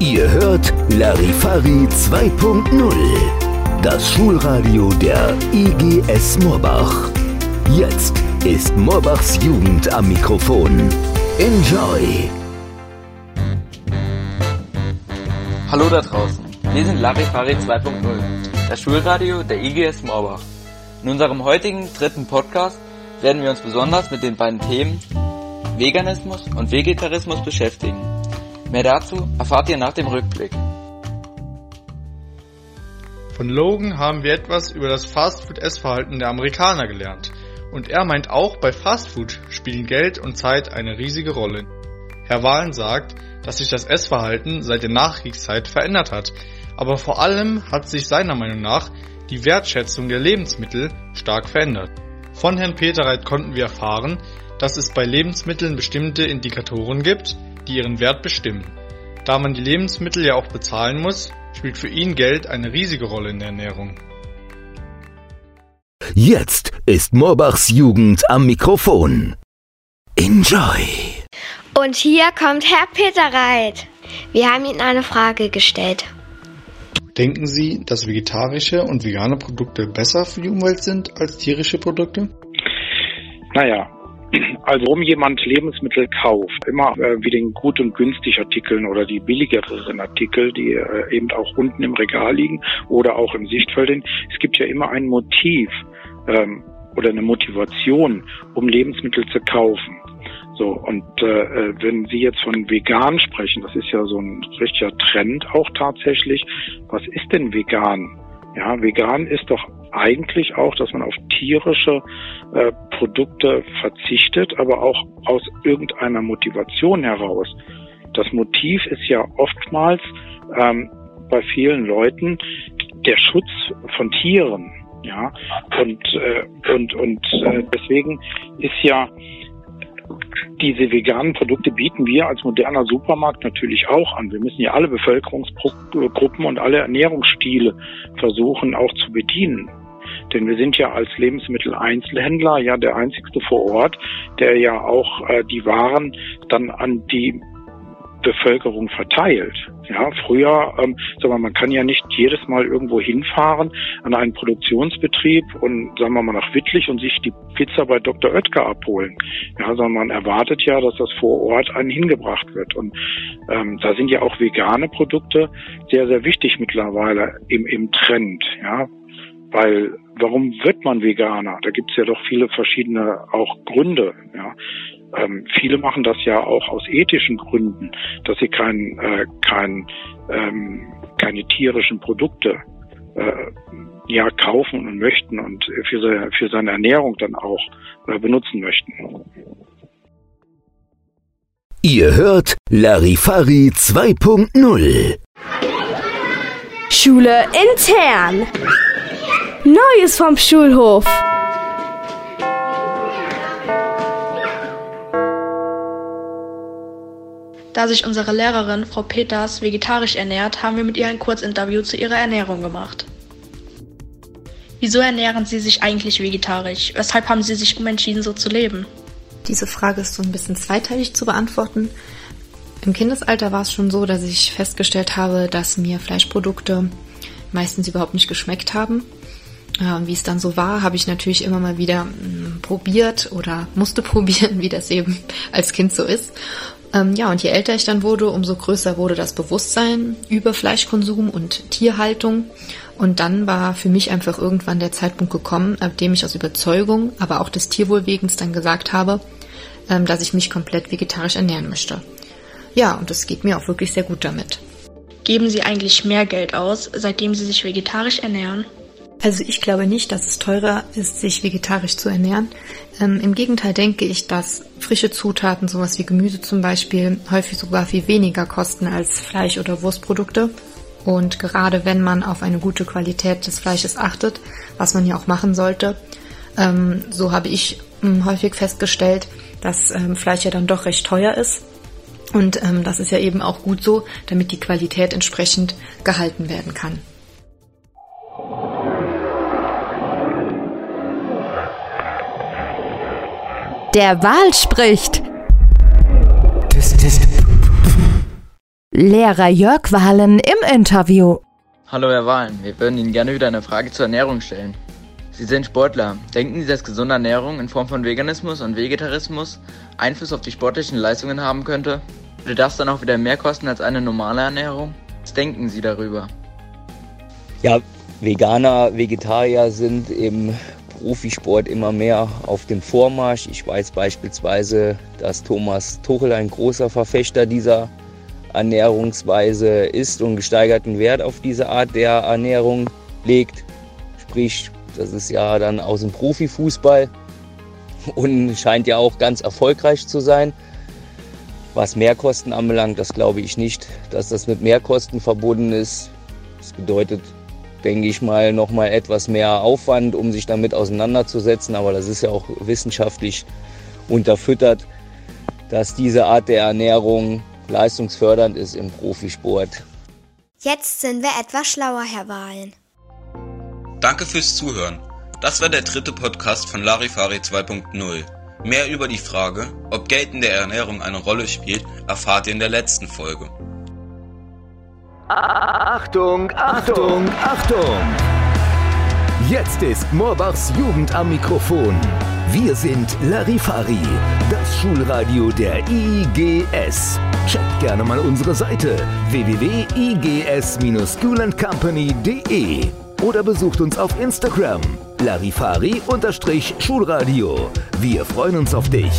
Ihr hört Larifari 2.0, das Schulradio der IGS Morbach. Jetzt ist Morbachs Jugend am Mikrofon. Enjoy! Hallo da draußen, wir sind Larifari 2.0, das Schulradio der IGS Morbach. In unserem heutigen dritten Podcast werden wir uns besonders mit den beiden Themen Veganismus und Vegetarismus beschäftigen. Mehr dazu erfahrt ihr nach dem Rückblick. Von Logan haben wir etwas über das Fastfood-Essverhalten der Amerikaner gelernt. Und er meint auch, bei Fastfood spielen Geld und Zeit eine riesige Rolle. Herr Wahlen sagt, dass sich das Essverhalten seit der Nachkriegszeit verändert hat. Aber vor allem hat sich seiner Meinung nach die Wertschätzung der Lebensmittel stark verändert. Von Herrn Peterreit konnten wir erfahren, dass es bei Lebensmitteln bestimmte Indikatoren gibt, die ihren Wert bestimmen. Da man die Lebensmittel ja auch bezahlen muss, spielt für ihn Geld eine riesige Rolle in der Ernährung. Jetzt ist Morbachs Jugend am Mikrofon. Enjoy! Und hier kommt Herr Peterreit. Wir haben Ihnen eine Frage gestellt. Denken Sie, dass vegetarische und vegane Produkte besser für die Umwelt sind als tierische Produkte? Naja, also warum jemand Lebensmittel kauft, immer äh, wie den gut und günstig Artikeln oder die billigeren Artikel, die äh, eben auch unten im Regal liegen oder auch im Sichtfeld. Es gibt ja immer ein Motiv ähm, oder eine Motivation, um Lebensmittel zu kaufen. So, und äh, wenn Sie jetzt von vegan sprechen, das ist ja so ein richtiger Trend auch tatsächlich. Was ist denn vegan? Ja, vegan ist doch eigentlich auch, dass man auf tierische äh, Produkte verzichtet, aber auch aus irgendeiner Motivation heraus. Das Motiv ist ja oftmals ähm, bei vielen Leuten der Schutz von Tieren. Ja, und, äh, und, und äh, deswegen ist ja diese veganen Produkte bieten wir als moderner Supermarkt natürlich auch an. Wir müssen ja alle Bevölkerungsgruppen und alle Ernährungsstile versuchen auch zu bedienen. Denn wir sind ja als Lebensmitteleinzelhändler ja der einzigste vor Ort, der ja auch äh, die Waren dann an die Bevölkerung verteilt. Ja, früher, ähm, sag mal, man kann ja nicht jedes Mal irgendwo hinfahren an einen Produktionsbetrieb und sagen wir mal nach Wittlich und sich die Pizza bei Dr. Oetker abholen. Ja, sondern man erwartet ja, dass das vor Ort einen hingebracht wird. Und ähm, da sind ja auch vegane Produkte sehr, sehr wichtig mittlerweile im, im Trend. Ja, weil warum wird man Veganer? Da gibt es ja doch viele verschiedene auch Gründe. Ja. Ähm, viele machen das ja auch aus ethischen Gründen, dass sie kein, äh, kein, ähm, keine tierischen Produkte äh, ja kaufen und möchten und für, seine, für seine Ernährung dann auch äh, benutzen möchten. Ihr hört Larifari 2.0. Schule intern. Neues vom Schulhof. Da sich unsere Lehrerin, Frau Peters, vegetarisch ernährt, haben wir mit ihr ein Kurzinterview zu ihrer Ernährung gemacht. Wieso ernähren Sie sich eigentlich vegetarisch? Weshalb haben Sie sich umentschieden, so zu leben? Diese Frage ist so ein bisschen zweiteilig zu beantworten. Im Kindesalter war es schon so, dass ich festgestellt habe, dass mir Fleischprodukte meistens überhaupt nicht geschmeckt haben. Wie es dann so war, habe ich natürlich immer mal wieder m, probiert oder musste probieren, wie das eben als Kind so ist. Ähm, ja, und je älter ich dann wurde, umso größer wurde das Bewusstsein über Fleischkonsum und Tierhaltung. Und dann war für mich einfach irgendwann der Zeitpunkt gekommen, ab dem ich aus Überzeugung, aber auch des Tierwohlwegens dann gesagt habe, ähm, dass ich mich komplett vegetarisch ernähren möchte. Ja, und es geht mir auch wirklich sehr gut damit. Geben Sie eigentlich mehr Geld aus, seitdem Sie sich vegetarisch ernähren? Also ich glaube nicht, dass es teurer ist, sich vegetarisch zu ernähren. Ähm, Im Gegenteil denke ich, dass frische Zutaten, sowas wie Gemüse zum Beispiel, häufig sogar viel weniger kosten als Fleisch- oder Wurstprodukte. Und gerade wenn man auf eine gute Qualität des Fleisches achtet, was man ja auch machen sollte, ähm, so habe ich ähm, häufig festgestellt, dass ähm, Fleisch ja dann doch recht teuer ist. Und ähm, das ist ja eben auch gut so, damit die Qualität entsprechend gehalten werden kann. Der Wal spricht. Lehrer Jörg Wahlen im Interview. Hallo Herr Wahlen, wir würden Ihnen gerne wieder eine Frage zur Ernährung stellen. Sie sind Sportler. Denken Sie, dass gesunde Ernährung in Form von Veganismus und Vegetarismus Einfluss auf die sportlichen Leistungen haben könnte? Würde das dann auch wieder mehr kosten als eine normale Ernährung? Was denken Sie darüber? Ja, Veganer, Vegetarier sind im Profisport immer mehr auf dem Vormarsch. Ich weiß beispielsweise, dass Thomas Tuchel ein großer Verfechter dieser Ernährungsweise ist und gesteigerten Wert auf diese Art der Ernährung legt. Sprich, das ist ja dann aus dem Profifußball und scheint ja auch ganz erfolgreich zu sein. Was Mehrkosten anbelangt, das glaube ich nicht, dass das mit Mehrkosten verbunden ist. Das bedeutet, denke ich mal, nochmal etwas mehr Aufwand, um sich damit auseinanderzusetzen. Aber das ist ja auch wissenschaftlich unterfüttert, dass diese Art der Ernährung leistungsfördernd ist im Profisport. Jetzt sind wir etwas schlauer, Herr Wahlen. Danke fürs Zuhören. Das war der dritte Podcast von Larifari 2.0. Mehr über die Frage, ob Geld in der Ernährung eine Rolle spielt, erfahrt ihr in der letzten Folge. Achtung, Achtung, Achtung! Jetzt ist Moorbachs Jugend am Mikrofon. Wir sind Larifari, das Schulradio der IGS. Checkt gerne mal unsere Seite www.igs-schoolandcompany.de oder besucht uns auf Instagram larifari-schulradio. Wir freuen uns auf dich.